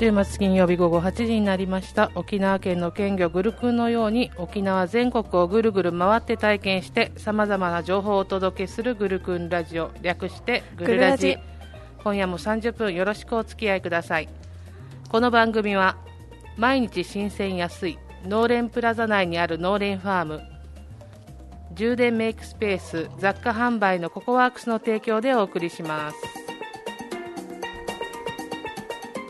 週末金曜日午後8時になりました。沖縄県の県魚グルクンのように沖縄全国をぐるぐる回って体験してさまざまな情報をお届けするグルクンラジオ略してグルラジ。今夜も30分よろしくお付き合いください。この番組は毎日新鮮安い農連プラザ内にある農連ファーム充電メイクスペース雑貨販売のココワークスの提供でお送りします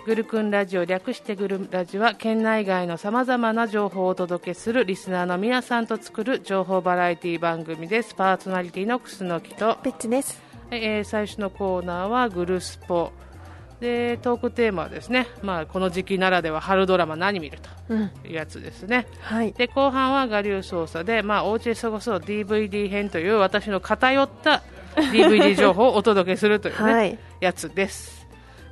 グルクンラジオ略してグルラジは県内外のさまざまな情報をお届けするリスナーの皆さんと作る情報バラエティ番組です。パーソナリティの楠木と、ペッチです。えー最初のコーナーはグルスポ。でトークテーマはですね、まあ、この時期ならでは春ドラマ何見るうん。というやつですね。はい。で後半は我流捜査で、まあ、おうちで過ごそう DVD 編という私の偏った DVD 情報をお届けするという、ねはい。やつです。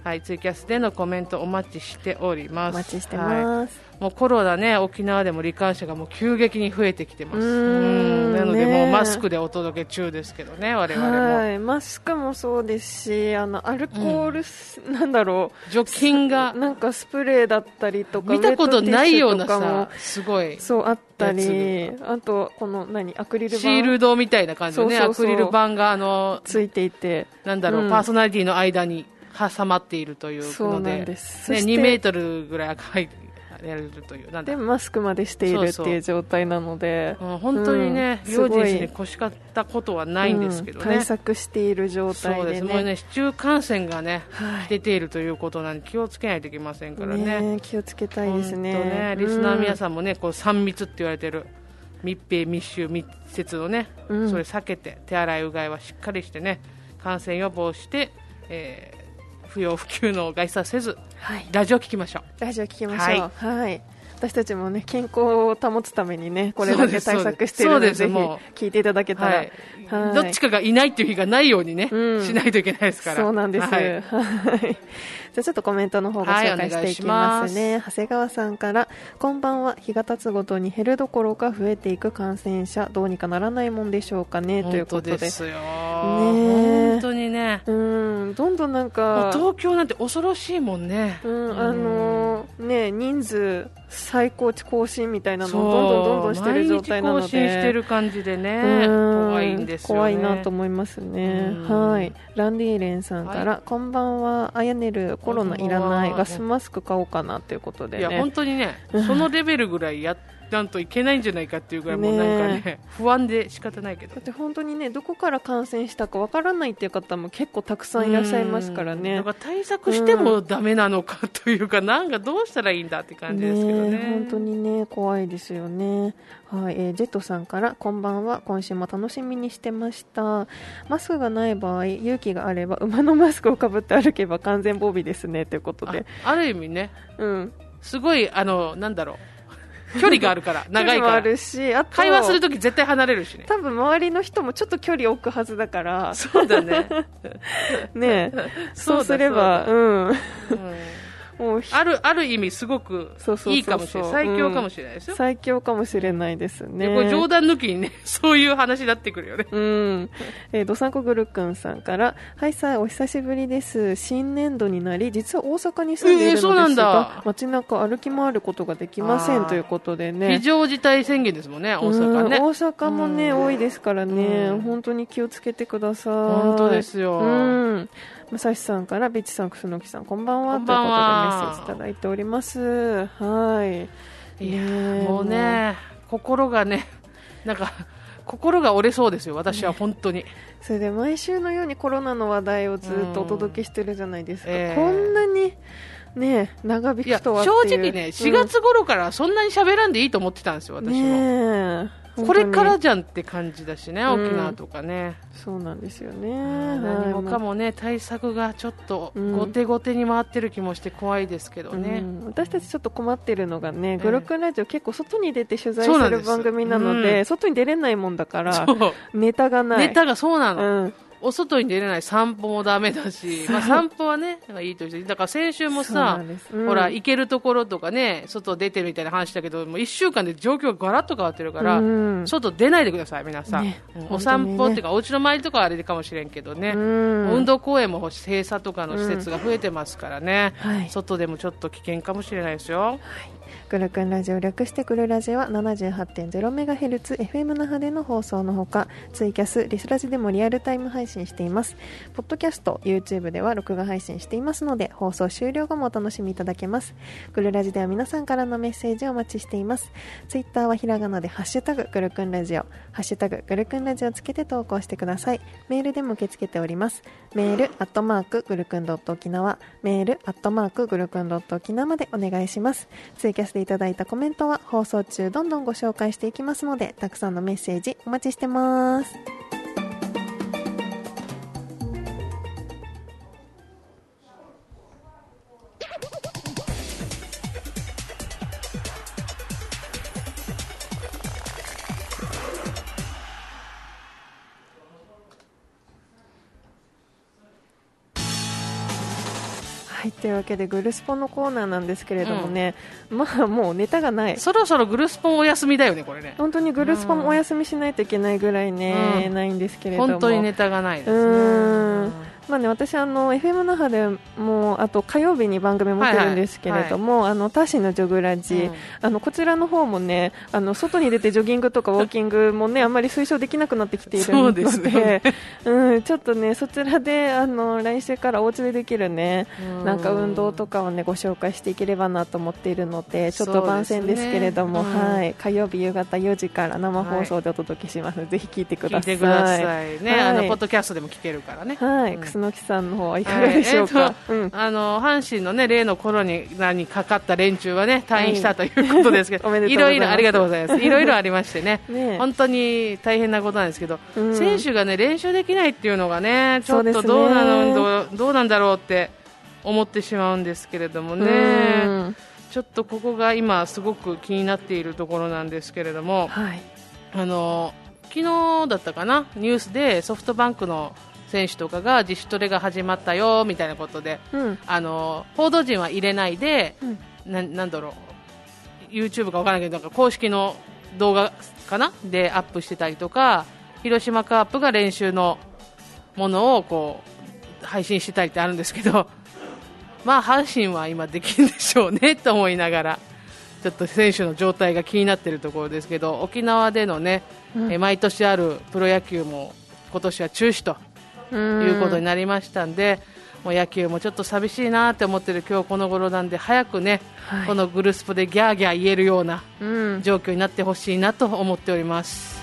はい、ツイキャスでのコメントお待ちしております。お待ちしてはい。ます、もうコロナね、沖縄でも罹患者がもう急激に増えてきてます。うーんなので、ねもうマスクでお届け中ですけどね、我々も。はいマスクもそうですしあのアルコールス、なんだろ除菌うがなんかスプレーだったりとか見たことないようなさ、すごい。もそうあったりやあとこの何アクリル板？シールドみたいな感じのね、アクリル板があの、ついていて。なんだろう、うん。パーソナリティの間に挟まっているというので、ね、そして2メートルぐらい入ってやれるという、なんだ。でマスクまでしているっていう状態なのでうん本当にね、うん用心に越しかったことはないんですけどね、うん対策している状そうで、態です。ねもうね、市中感染がね、はい。出ているということなんで、気をつけないといけませんからね、ね気をつけたいですね。ねリスナーの皆んさんもね、こう3密って言われてる密閉、密集、密接のね、うん。それ避けて、手洗いうがいはしっかりしてね、感染予防して、えー不要不急の外出はせず、はい。ラジオ聞きましょう。ラジオ聞きましょう。はい、私たちもね健康を保つためにねこれだけ対策しているのでぜひ聞いていただけたら、はい。はい。どっちかがいないっていう日がないようにね、うん。しないといけないですから。そうなんです。は。はいいじゃあちょっとコメントの方ご紹介していきますね。長谷川さんから、こんばんは。日が経つごとに減るどころか増えていく感染者、どうにかならないもんでしょうかね、ということで。ですよ。え本当にね。うん、どんどんなんか、東京なんて恐ろしいもんね。うん、あのーね、人数最高値更新みたいなのをどんどんどんどんしてる状態なので。毎日更新してる感じでね、うん怖いんですよね。怖いなと思いますね。うんはい。ランディーレンさんから、はこんばんは、あやねる、コロナいらない、ガスマスク買おうかなということでいや、ね。本当にね、そのレベルぐらいやらんといけないんじゃないかっていうぐらい、もうなんかねね不安で仕方ないけどだっ。て本当にね、どこから感染したかわからないっていう方も結構たくさんいらっしゃいますからねうんだ。から対策してもダメなのかというか、なんかどうしたらいいんだって感じですけどね。ね本当にね、怖いですよね。はい、えージェットさんから、こんばんは、今週も楽しみにしてました。マスクがない場合、勇気があれば、馬のマスクをかぶって歩けば完全防備ですね、ということで。あある意味ね、うん。すごい、あの、なんだろう、距離があるから、長 い距離もあから。るし、あと、会話するとき絶対離れるしね。多分周りの人もちょっと距離を置くはずだから、そうだね。ねそうだすれば、うん。ある、ある意味すごくいいかもしれない。最強かもしれないですよ。最強かもしれないですね。でこれ冗談抜きにね、そういう話になってくるよね。うん。えー、どさんこぐるくんさんから、はいさあ、お久しぶりです。新年度になり、実は大阪に住んでいるのですえーそうなんがだ、街中歩き回ることができませんということでね。非常事態宣言ですもんね、大阪ねうん。大阪もね、うん多いですからね、うん本当に気をつけてください。本当ですようん。まさしさんから、ビッチさん、くすのきさん、こんばんは。こんばんはということでメッセージいただいております。はい。いやもうね、心がね、なんか、心が折れそうですよ、私は本当に。それで毎週のようにコロナの話題をずっとお届けしてるじゃないですか、うんええこんなにね長引くとは正っていう直ね、4月頃からそんなに喋らんでいいと思ってたんですよ、うん私も。ねえこれからじゃんって感じだしね、うん。沖縄とかね。そうなんですよね、何もかはい。もね、対策がちょっとうん。後手後手に回ってる気もして怖いですけどね。うん。私たちちょっと困ってるのがね、えグロックンラジオ結構外に出て取材する番組なので、うん。外に出れないもんだから。ネタがない。ネタがそうなの。うん、お外に出れない散歩もダメだし、まあ、散歩はね、いいとして、だから先週もさうんほら、行けるところとかね、外出てるみたいな話だけど、もう1週間で状況がガラッと変わってるから、うん。外出ないでください、皆さん。ね。うんお散歩っていうか、お家の周りとかはあれかもしれんけどね、うん。運動公園も閉鎖とかの施設が増えてますからね、はい。外でもちょっと危険かもしれないですよ。グルクンラジオ略してグルラジオは 78.0MHz FM 那覇での放送のほかツイキャス、リスラジでもリアルタイム配信信しています。ポッドキャスト、YouTube では録画配信していますので放送終了後もお楽しみいただけます。グルラジでは皆さんからのメッセージをお待ちしています。ツイッターはひらがなでハッシュタググルクンラジオ。ハッシュタググルクンラジオつけて投稿してください。メールでも受け付けております。メールアットマークグルクンドット沖縄。メールアットマークグルクンドット沖縄までお願いします。ツイキャスでいただいたコメントは放送中どんどんご紹介していきますのでたくさんのメッセージお待ちしてます。わけでグルスポのコーナーなんですけれどもね、まあもうネタがない。そろそろグルスポンお休みだよね、これね。本当にグルスポもお休みしないといけないぐらいね、うん。ないんですけれども。本当にネタがないですね。まあね、私あの FM 那覇でもあと火曜日に番組持ってるんですけれども、あのタシのジョグラジ、うん。あのこちらの方もねあの外に出てジョギングとかウォーキングもねあんまり推奨できなくなってきているのでですね。うん、ちょっとねそちらであの来週からお家でできるねうん。なんか運動とかをねご紹介していければなと思っているのでちょっと番宣ですけれども、ねうん。はい、火曜日夕方4時から生放送でお届けしますので、ぜひ聞いてください。いね、はいあのポッドキャストでも聞けるからね。はい、うん楠木さんの方はいかがでしょうか？はいえうんあの阪神のね例のコロナにかかった連中はね退院したということですけど、はいろいろありがとうございます。いろいろありましてね。ねえ本当に大変なことなんですけど、うん選手がね練習できないっていうのがねちょっとどうなのどうどうなんだろうって思ってしまうんですけれどもね。うんちょっとここが今すごく気になっているところなんですけれども、はい。あの昨日だったかな？ニュースでソフトバンクの選手とかが自主トレが始まったよみたいなことでうん。あの報道陣は入れないで、うん。ななんだろう YouTube かわからないけどなんか公式の動画かな？でアップしてたりとか広島カープが練習のものをこう配信してたりってあるんですけど まあ阪神は今できるでしょうねと思いながらちょっと選手の状態が気になっているところですけど沖縄でのね、うん。え毎年あるプロ野球も今年は中止とうんいうことになりましたんで、もう野球もちょっと寂しいなって思ってる今日この頃なんで早くね、はいこのグルスポでギャーギャー言えるようなうん。状況になってほしいなと思っております。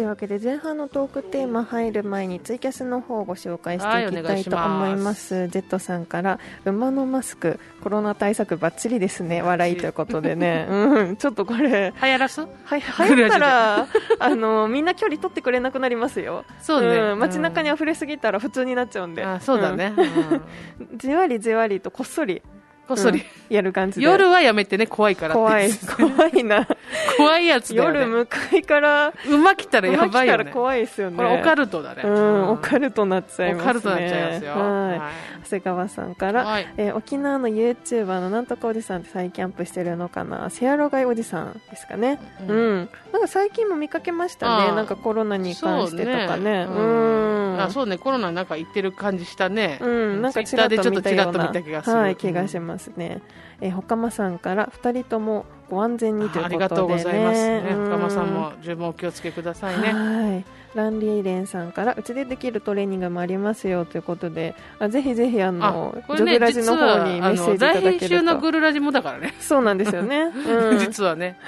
というわけで前半のトークテーマ入る前にツイキャスの方をご紹介してはいいきたいと思います。ジェットさんから馬のマスクコロナ対策バッチリですね。笑いということでね、うん、ちょっとこれ流行らす？はい、流行ったら あのみんな距離取ってくれなくなりますよ。そうね。ん街中に溢れすぎたら普通になっちゃうんで。あそうだね、うんうん。じわりじわりとこっそり。こっそり、うんやる感じで。夜はやめてね怖いから怖い。怖いな。怖いやつだよ、ね、夜向かいから馬来たらやばいよね。怖いですよね。これオカルトだね、うん、オカルトなっちゃいますね。オカルトなっちゃいますよ、はい。はい。長谷川さんから、はい。えー沖縄の YouTuber のなんとかおじさんって最近アップしてるのかな？セアロガイおじさんですかね、ううん。んなんか最近も見かけましたね。なんかコロナに関してとかね。そううん。あそうね。コロナになんか言ってる感じしたね、うん、なんかツイッターでちょっとちらっと見た気がする、はい、気がしますね。えー、ほかまさんから二人ともご安全にということで、ね、ありがとうございますね。うん。深間さんも十分お気をつけくださいね。はい。ランリーレンさんからうちでできるトレーニングもありますよということで、あぜひぜひあのあねジョグラジの方にメッセージいただけると。のグルラジもだからね、そうなんですよね。うん、実はね。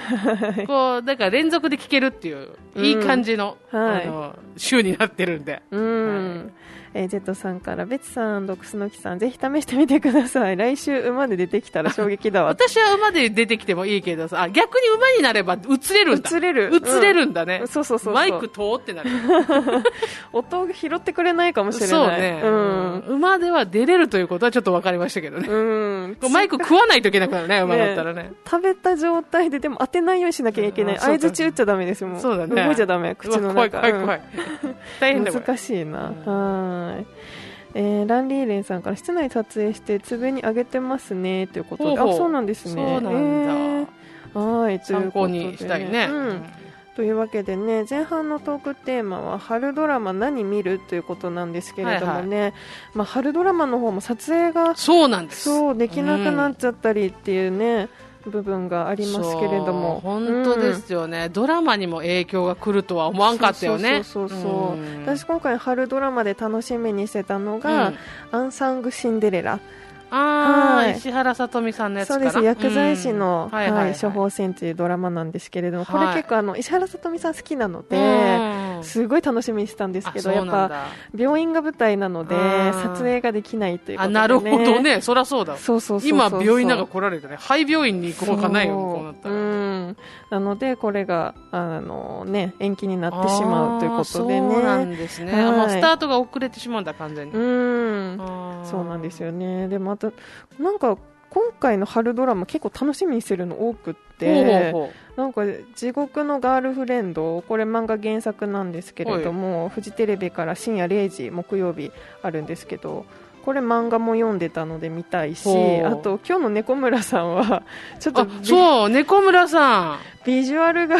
こうだから連続で聞けるっていういい感じの,、うん。はい。あの週になってるんで、うん。えージェットさんから、ベツさん、クスノキさん、ぜひ試してみてください。来週馬で出てきたら衝撃だわ。私は馬で出てきてもいいけどさ、あ逆に馬になれば映れるんだ。映れる映れるんだね。うんそうそうそうマイク通ってなる。音を拾ってくれないかもしれない。そうね、うん。馬では出れるということはちょっと分かりましたけどね。うん。マイク食わないといけなくなるね、馬だったらね。食べた状態ででも当てないようにしなきゃいけない相づち打っちゃダメですもんそうだね動いちゃダメ口のうわ怖い中怖い怖い。大変だ。難しいな、うんはーい。えーランリーレンさんから室内撮影して粒にあげてますねということで。あそうなんですね。そうなんだ。えー。はいという参ことで。考にしたいね。うん。というわけでね前半のトークテーマは春ドラマ何見るということなんですけれどもね、まあ、春ドラマの方も撮影がそうなんです。そうできなくなっちゃったりっていうね、部分がありますけれども。本当ですよね、ドラマにも影響が来るとは思わんかったよね。そうそうそうそうう。ん。私今回春ドラマで楽しみにしてたのが、うん。アンサング・シンデレラ。ああ、はい。石原さとみさんのやつそうです。薬剤師の、うん。はいはいはい。処方箋というドラマなんですけれども、これはい結構あの石原さとみさん好きなので、うんすごい楽しみにしてたんですけどあやっぱ病院が舞台なのでうん。撮影ができないということで、ね、あなるほどね、そりゃそうだ。そうそうそう今、病院なんか来られてね、廃病院に行くほかないよ、なったら。うん、なのでこれがあの、ね、延期になってしまうということであーそうなねんですね、はい。あもうスタートが遅れてしまうんだ、完全に。うん。そうなんですよね。でまたなんか今回の春ドラマ結構楽しみにしてるの多くってなんか地獄のガールフレンドこれ漫画原作なんですけれども、フジテレビから深夜0時木曜日あるんですけどこれ漫画も読んでたので見たいしあと今日の猫村さんはちょっとビそう、猫村さビジュアルがん、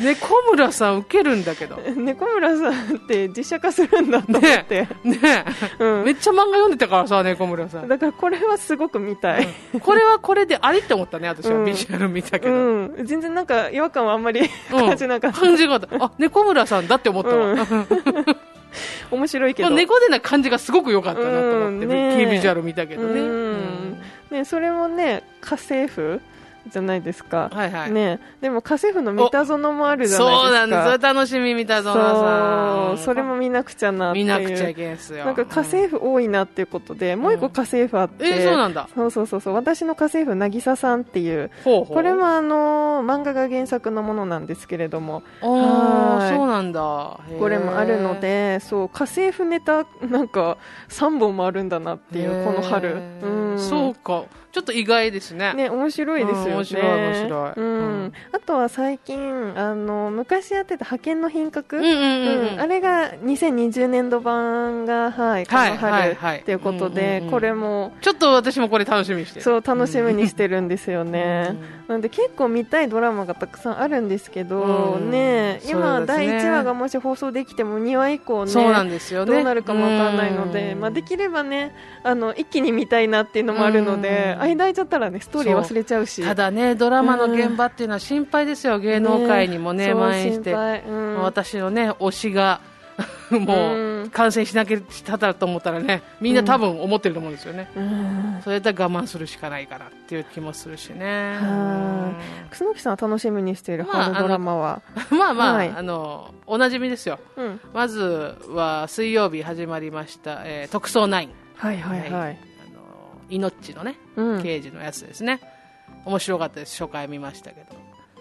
猫村さん、ウケるんだけど。猫村さんって実写化するんだと思って、ねうん。めっちゃ漫画読んでたからさ、猫村さん。だからこれはすごく見たい、これはこれでありって思ったね、私は、うん。ビジュアル見たけうど。ん、全然なんか違和感はあんまり うん。感じなかった、感じった。あ、猫村さんだって思ったわ。面白いけど、あ猫でな感じがすごく良かったなと思って、うん。ねキービジュアル見たけどね。うん。うん。ね、それもね家政婦じゃないですか、はいはい。ね、でも家政婦の三田園もあるじゃないですか。そうなんです。それ楽しみ、三田園さん。それも見なくちゃなっていう。見なくちゃいけんすよ。なんか家政婦多いなっていうことで、もう一個家政婦あって、えーそうなんだ。そうそうそうそう。私の家政婦渚さんっていう。ほうほう。これもあの漫画が原作のものなんですけれども。あはい。ーそうなんだ。これもあるの、でそう。家政婦ネタなんか3本もあるんだなっていうこの春、うん、そうか。ちょっと意外ですね。ね、面白いですよね。うん面白い面白いうんうんあとは最近、あの、昔やってた派遣の品格、うん。あれが2020年度版が、はい、こは春、はいはいということで、これも、ちょっと私もこれ楽しみにしてる。そう、楽しみにしてるんですよね。うんなんで結構見たいドラマがたくさんあるんですけど、うんね、今、第1話がもし放送できても2話以降ね、そうなんですよね。どうなるかもわからないので、うんまあ、できればねあの一気に見たいなっていうのもあるので、うん間空いちゃったらねストーリー忘れちゃうし。ただね、ドラマの現場っていうのは心配ですよ、芸能界にもね、そう蔓延して。うん。私のね、推しが、もうん。う、感染しなきゃしただと思ったらね、みんな多分思ってると思うんですよね。うん。それだったら我慢するしかないかなっていう気もするしね。は楠木さんは楽しみにしているまあ春ドラマは、うん まあまあ、はい。あの、おなじみですよ。うん、まずは水曜日始まりました、えー特捜9。はいはい。はい、命のね、うん刑事のやつですね。面白かったです。初回見ましたけ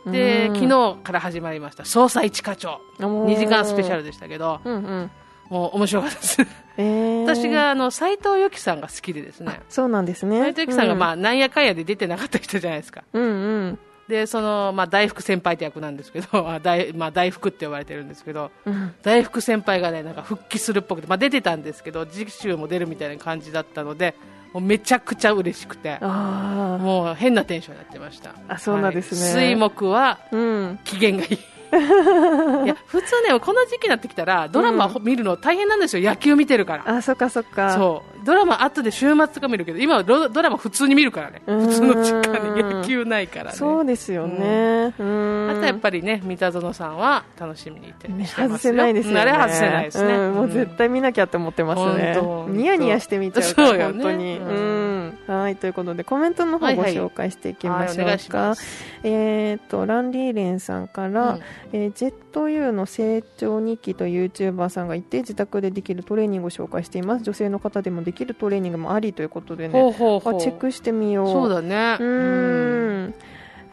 ど。で、うん昨日から始まりました、捜査一課長。おー2時間スペシャルでしたけど、うんうんもう面白かったです。えー私が、あの、斎藤由貴さんが好きでですね。そうなんですね斎藤由貴さんが、まああ、なんやかんやで出てなかった人じゃないですか。うんうんで、その、まあ、大福先輩って役なんですけど、あ大まあ、大福って呼ばれてるんですけど、うん大福先輩がね、なんか復帰するっぽくて、まあ、出てたんですけど、次週も出るみたいな感じだったので、もうめちゃくちゃ嬉しくて、あもう変なテンションになってました。あそうなんですねはい水木はーうん機嫌がいい。いや、普通ね、この時期になってきたら、ドラマを見るの大変なんですよ、野球見てるから。あそっかそっかそう。ドラマ後で週末とか見るけど、今はドドラマ普通に見るからね。うん。普通の時間に野球ないからね。そうですよね。うん。あとやっぱりね、三田園さんは楽しみにしてますよ。外せないですよね。あれは外せないですね。うん。もう絶対見なきゃって思ってますね。ニヤニヤして見ちゃうから、本当に。ううん。ん。はい、ということで、コメントの方ご紹介していきましょうか。えっと、ランリーレンさんから、うん。えージェッというの成長日記と YouTuber さんがいて自宅でできるトレーニングを紹介しています。女性の方でもできるトレーニングもありということでねほうほうほう。あチェックしてみよう。そうだね。うーん。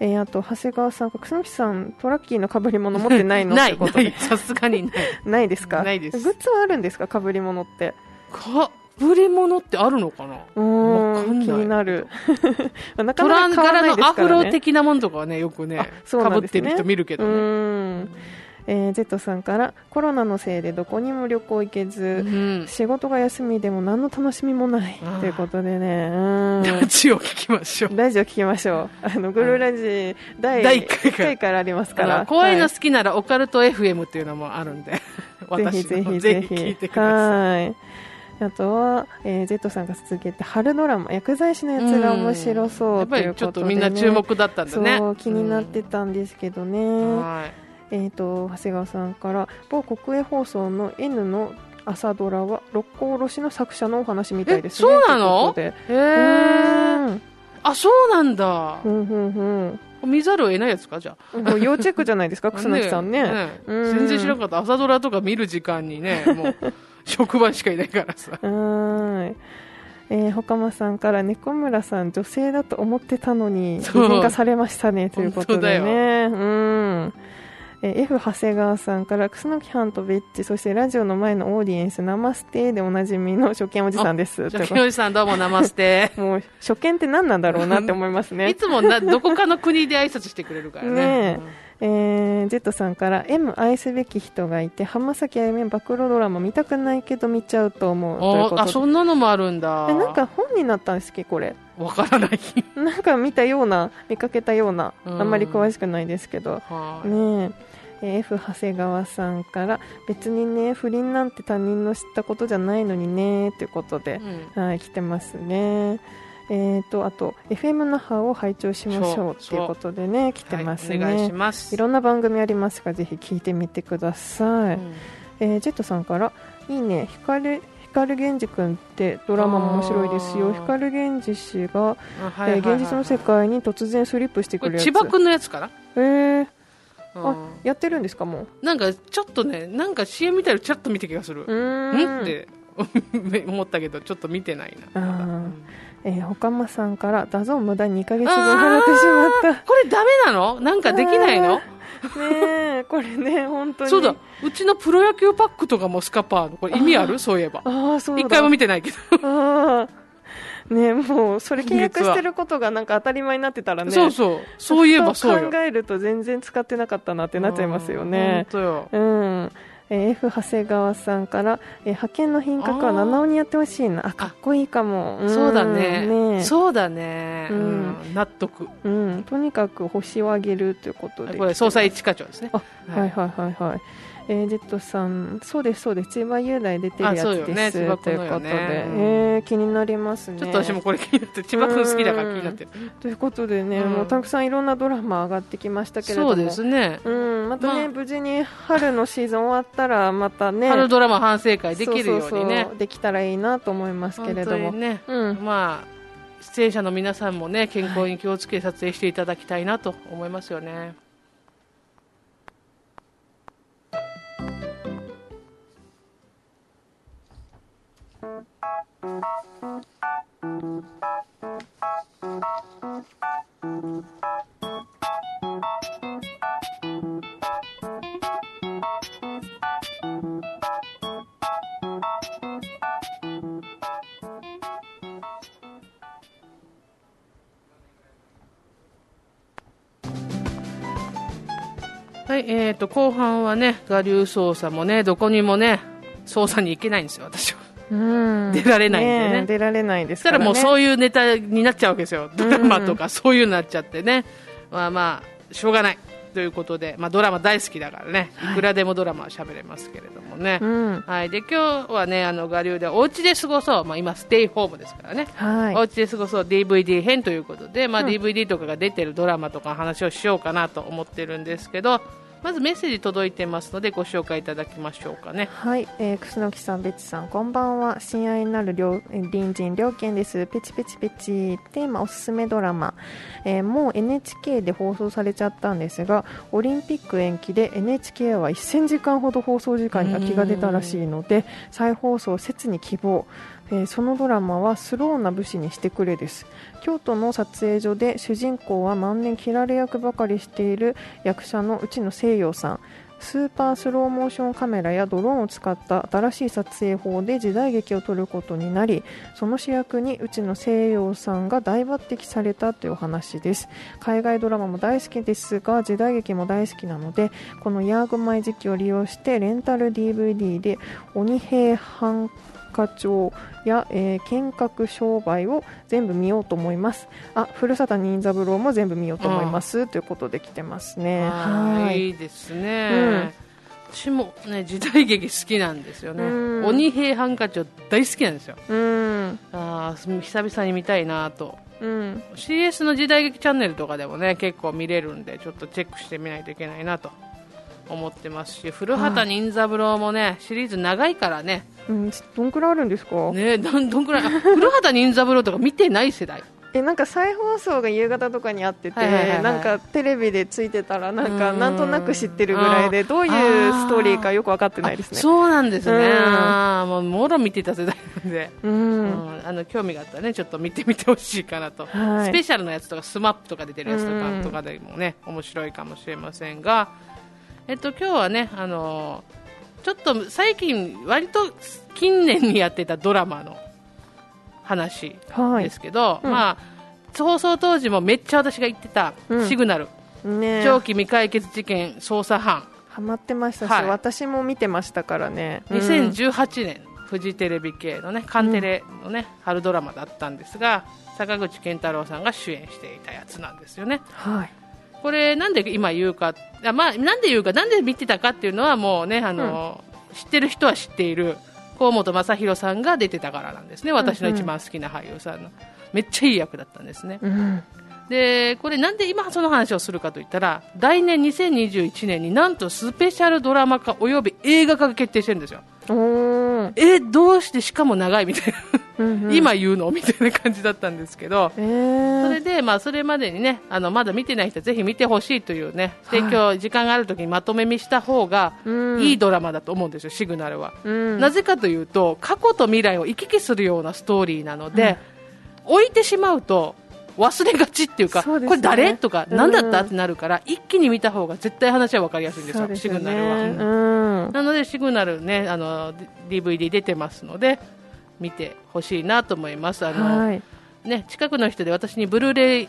えーあと長谷川さん、楠木さん、トラッキーの被り物持ってないの？ないってことで。ない。さすがにない。ないですか？ないです。グッズはあるんですか？被り物って。かぶり物ってあるのかな？うん気になる。なかトランなか買わ柄のアないですからね。フロ的なものとかはねよくねかぶってる人見るけどねえー、Z さんからコロナのせいでどこにも旅行行けず、うん。仕事が休みでも何の楽しみもない。ということでね。ラジオ聞きましょう。ラジオ聞きましょう。あのグルーラジ第第一回一回からありますから。ら怖いのは好きならオカルト FM っていうのもあるんで。ぜ私ひぜのひぜひ聞いてください。はい。あとは、えー、Z さんが続けて春ドラマ薬剤師のやつが面白そうやっぱということで、ね、りちょっとみんな注目だったんだね。気になってたんですけどね、うん。はいえー、と長谷川さんから某国営放送の N の朝ドラは六甲おろしの作者のお話みたいですね。えそうなの？へで。えうあそうなんだ。ふんふんふん。見ざるを得ないやつかじゃあ。もう要チェックじゃないですか 楠木さんね。うん。全然知らなかった。朝ドラとか見る時間にねもう 職場しかいないからさ。はーいえー、ほかまさんから猫村さん女性だと思ってたのに擬そう。人化されましたねということで本ねうんえー F 長谷川さんから楠木藩とベッチそしてラジオの前のオーディエンスナマステでおなじみの初見おじさんです。じゃあ清さんどうもナマステ もう初見って何なんだろうなって思いますね。いつもなどこかの国で挨拶してくれるからね。ねえ。ー、Z さんから M 愛すべき人がいて浜崎あゆみ暴露ドラマ見たくないけど見ちゃうと思う。というあそんなのもあるんだ。えなんか本になったんですっけこれ。わからない。なんか見たような見かけたようなあうん。んまり詳しくないですけど。はい。ねえ。えー F 長谷川さんから別にね不倫なんて他人の知ったことじゃないのにねということでう、ん。はい来てますね。えー、とあと FM 那覇を拝聴しましょうということでね来てますはい、お願いねします。いろんな番組ありますがぜひ聞いてみてください、うん。えージェットさんからいいね。光光源氏くんってドラマも面白いですよ。光源氏氏が、あはいえはいはい。ー現実の世界に突然スリップしてくるやつ。これ千葉君のやつかな、えー、うんあやってるんですかもう？なんかちょっとねなんか CM 見たらちょっと見た気がする。うーん。ん？って 思ったけどちょっとと見てないな、あー。まだうん。えー、ほかまさんからダゾーン無駄に2ヶ月分払ってしまっこれダメなの？なんかできないの？たねえこれね本当に。そうだ。うちのプロ野球パックとかもスカパーの。これ意味ある？そういえば。ああそうだ。一回も見てないけど。ああねもうそれ契約してることがなんか当たり前になってたらね そうそう。そういえばそうよ。考えると全然使ってなかったなってなっちゃいますよね。本当よ。うん。えー F 長谷川さんから、えー派遣の品格は七尾にやってほしいな。あかっこいいかも。ん。そうだね。ね。そうだね、ううん。ん納得。うん、とにかく星を上げるということでこれ捜査一課長ですね。あはいはいはいはい。えー、ジェットさん、そうですそうです、千葉雄大出てるやつあそうよね。です、千葉ということで、ねえー、気になりますね。ちょっと私もこれ気になって千葉君好きだから気になってる。ということでね、うん。もうたくさんいろんなドラマ上がってきましたけれども、そうですね。うん、またね、まあ。無事に春のシーズン終わったら、またね、春ドラマ反省会できるようにね。そうそうできたらいいなと思いますけれども、本当にね、うん、まあ出演者の皆さんもね健康に気をつけて撮影していただきたいなと思いますよね。はい、はいえー、と後半はね我流捜査もねどこにもね捜査に行けないんですよ私は。うん。出られないんでね。出られないですから、ね、らもうそういうネタになっちゃうわけですよ、ドラマとかそういうのになっちゃってね、まあまあ、しょうがない。ということで、まあ、ドラマ大好きだからね、い。くらでもドラマは喋れますけれどもね。うん、はい、で今日はね、あの我流でお家で過ごそう、まあ、今、ステイホームですからね、はい。お家で過ごそう。DVD 編ということで、まあ、うん。DVD とかが出てるドラマとかの話をしようかなと思ってるんですけど、まずメッセージ届いてますのでご紹介いただきましょうかねはい、えー、楠木さん、ベチさん、こんばんは。親愛なる隣人両県です。ペチペチペチ。テーマおすすめドラマ、えーもう NHK で放送されちゃったんですが、オリンピック延期で NHK は1000時間ほど放送時間に空きが出たらしいので、再放送を切に希望。えーそのドラマはスローな武士にしてくれです。京都の撮影所で主人公は万年切られ役ばかりしている役者の内野聖陽さん。スーパースローモーションカメラやドローンを使った新しい撮影法で時代劇を撮ることになりその主役に内野聖陽さんが大抜擢されたというお話です。海外ドラマも大好きですが時代劇も大好きなのでこのヤーグマイ時期を利用してレンタル DVD で鬼平犯課長や、えー見学商売を全部見ようと思います。あ古畑任三郎も全部見ようと思います、ということで来てますね。はい。い。いですね、うん。私もね時代劇好きなんですよね、うん。鬼平犯科帳大好きなんですよ。うん。あー久々に見たいなと。うん。CS の時代劇チャンネルとかでもね結構見れるんでちょっとチェックしてみないといけないなと思ってますし古畑任三郎もね、シリーズ長いからね。うん、どんくらいあるんですか、ねどんどんくらい？あ古畑任三郎とか見てない世代。えなんか再放送が夕方とかにあってて、はいはいはいはい。なんかテレビでついてたらなんかうん。なんとなく知ってるぐらいでどういうストーリーかよく分かってないですね。あそうなんですね、もうもろ見てた世代なんで、ううん。んあの興味があったらねちょっと見てみてほしいかなと、はい。スペシャルなやつとかスマップとか出てるやつとうん。かとかでもね面白いかもしれませんが、えっと今日はねあのちょっと最近割と近年にやってたドラマの話はい。ですけど、うん。まあ放送当時もめっちゃ私が言ってたうん。シグナル、ね。長期未解決事件捜査班、ハマってましたし、はい。私も見てましたからね、うん。2018年、フジテレビ系のねカンテレのね、春ドラマだったんですが坂口健太郎さんが主演していたやつなんですよね。はいこれなんで今言うかあまあなんで言うかなんで見てたかっていうのはもうねあの、知ってる人は知っている河本正宏さんが出てたからなんですね私の一番好きな俳優さんの、めっちゃいい役だったんですね。うん。でこれなんで今その話をするかといったら来年2021年になんとスペシャルドラマ化および映画化が決定してるんですよ。えどうしてしかも長いみたいな、うんうん。今言うのみたいな感じだったんですけど、えー。それで、まあ、それまでにねあのまだ見てない人はぜひ見てほしいというねはい。で今日時間がある時にまとめ見した方がうん。いいドラマだと思うんですよ、シグナルは。うん。なぜかというと過去と未来を行き来するようなストーリーなので、置いてしまうと忘れがちっていうかそうね。これ誰？とかうん。何だった？ってなるから一気に見た方が絶対話は分かりやすいんですよ、すよシグナルは。なのでシグナルねあの DVD 出てますので見てほしいなと思います。あの、はい。ね、近くの人で私にブルーレイ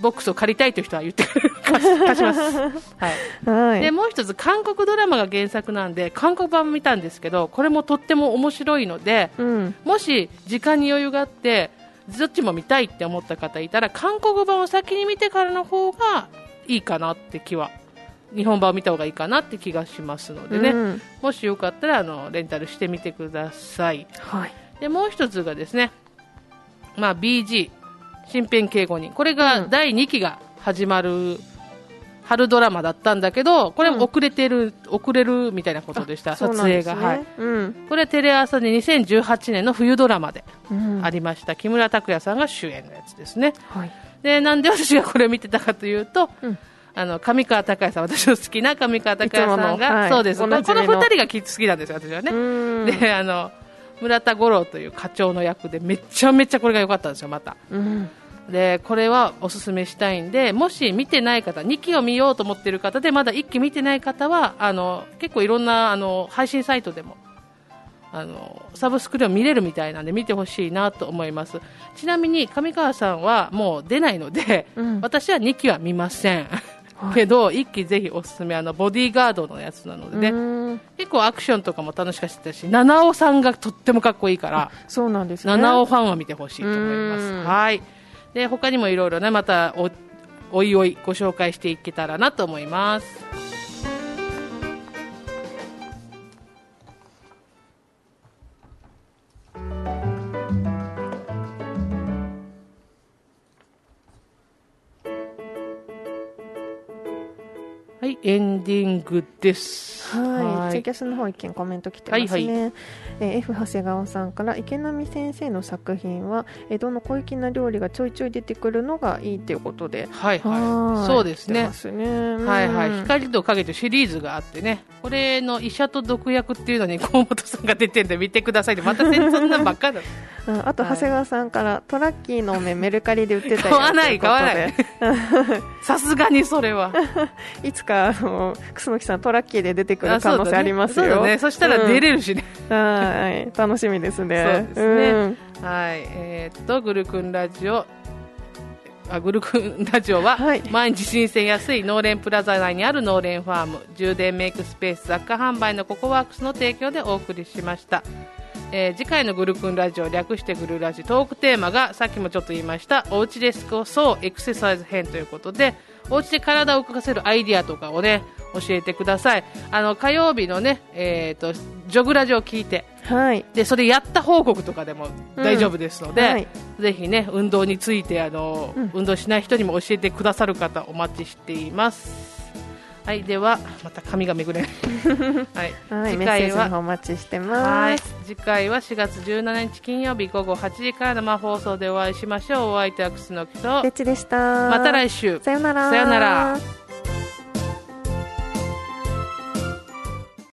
ボックスを借りたいという人は言ってくれる貸し 貸します、はい、はい。でもう一つ韓国ドラマが原作なんで韓国版見たんですけどこれもとっても面白いのでうん。もし時間に余裕があってどっちも見たいって思った方いたら韓国版を先に見てからの方がいいかなって気は日本版を見た方がいいかなって気がしますのでね、うん。もしよかったらあのレンタルしてみてください。はい。でもう一つがですね、まあ、BG 身辺警護人これがうん。第2期が始まる春ドラマだったんだけどこれも遅れてる、遅れるみたいなことでしたそう撮影が、はい、うん。これはテレ朝で2018年の冬ドラマでうん。ありました、木村拓哉さんが主演のやつですね。はい。でなんで私がこれを見てたかというと、うん。あの上川隆也さん私の好きな上川隆也さんが、はい。そうです。このおなじみの2人がき好きなんですよ私はね、うん。であの村田五郎という課長の役でめちゃめちゃこれが良かったんですよまた。うんでこれはおすすめしたいんでもし見てない方2期を見ようと思っている方でまだ1期見てない方はあの結構いろんなあの配信サイトでもあのサブスクでも見れるみたいなんで見てほしいなと思います。ちなみに上川さんはもう出ないので、うん。私は2期は見ません、はい。けど1期ぜひおすすめあのボディーガードのやつなのでね、うん。結構アクションとかも楽しかったし七尾さんがとってもかっこいいからそうなんですね。七尾ファンは見てほしいと思います。うん。はい。で他にもいろいろねまたおおいおいご紹介していけたらなと思います。はい、いエンディングです。はい、ツイキャスの方一件コメント来てますね、はいはい。えー F 長谷川さんから池波先生の作品は江戸の小粋な料理がちょいちょい出てくるのがいいということで。はいはい。はい。そうですね。すね。うんはい。はい、光と影とシリーズがあってね、これの医者と毒薬っていうのに河本さんが出てるんで見てくださいって、またそんなんばっかだ。うんあとはい。長谷川さんから、トラッキーのお面 メルカリで売ってたよ買わない買わない。さすがにそれは。いつかあの楠木さんトラッキーで出てくる可能性ありますよ。そうだね。そしたら出れるしね。うんはい。楽しみですね。そうですね。ん。はい。えーっと、グルクンラジオ。あグルクンラジオは、はい。毎日新鮮安い農連プラザ内にある農連ファーム。充電メイクスペース雑貨販売のココワークスの提供でお送りしました、えー次回のグルクンラジオ略してグルラジトークテーマがさっきもちょっと言いましたおうちで過ごそうエクササイズ編ということでおうちで体を動かせるアイディアとかをね教えてください。あの火曜日のね、えー、とジョグラジオを聞いてはい。でそれやった報告とかでも大丈夫ですので、うんはい。ぜひね運動についてあの、うん。運動しない人にも教えてくださる方お待ちしていますはいではまた髪がめぐれ はい、はい、次回はお待ちしてはいます。次回は4月17日金曜日午後8時から生放送でお会いしましょうお相手は楠木とでした。また来週さよなら。さよなら。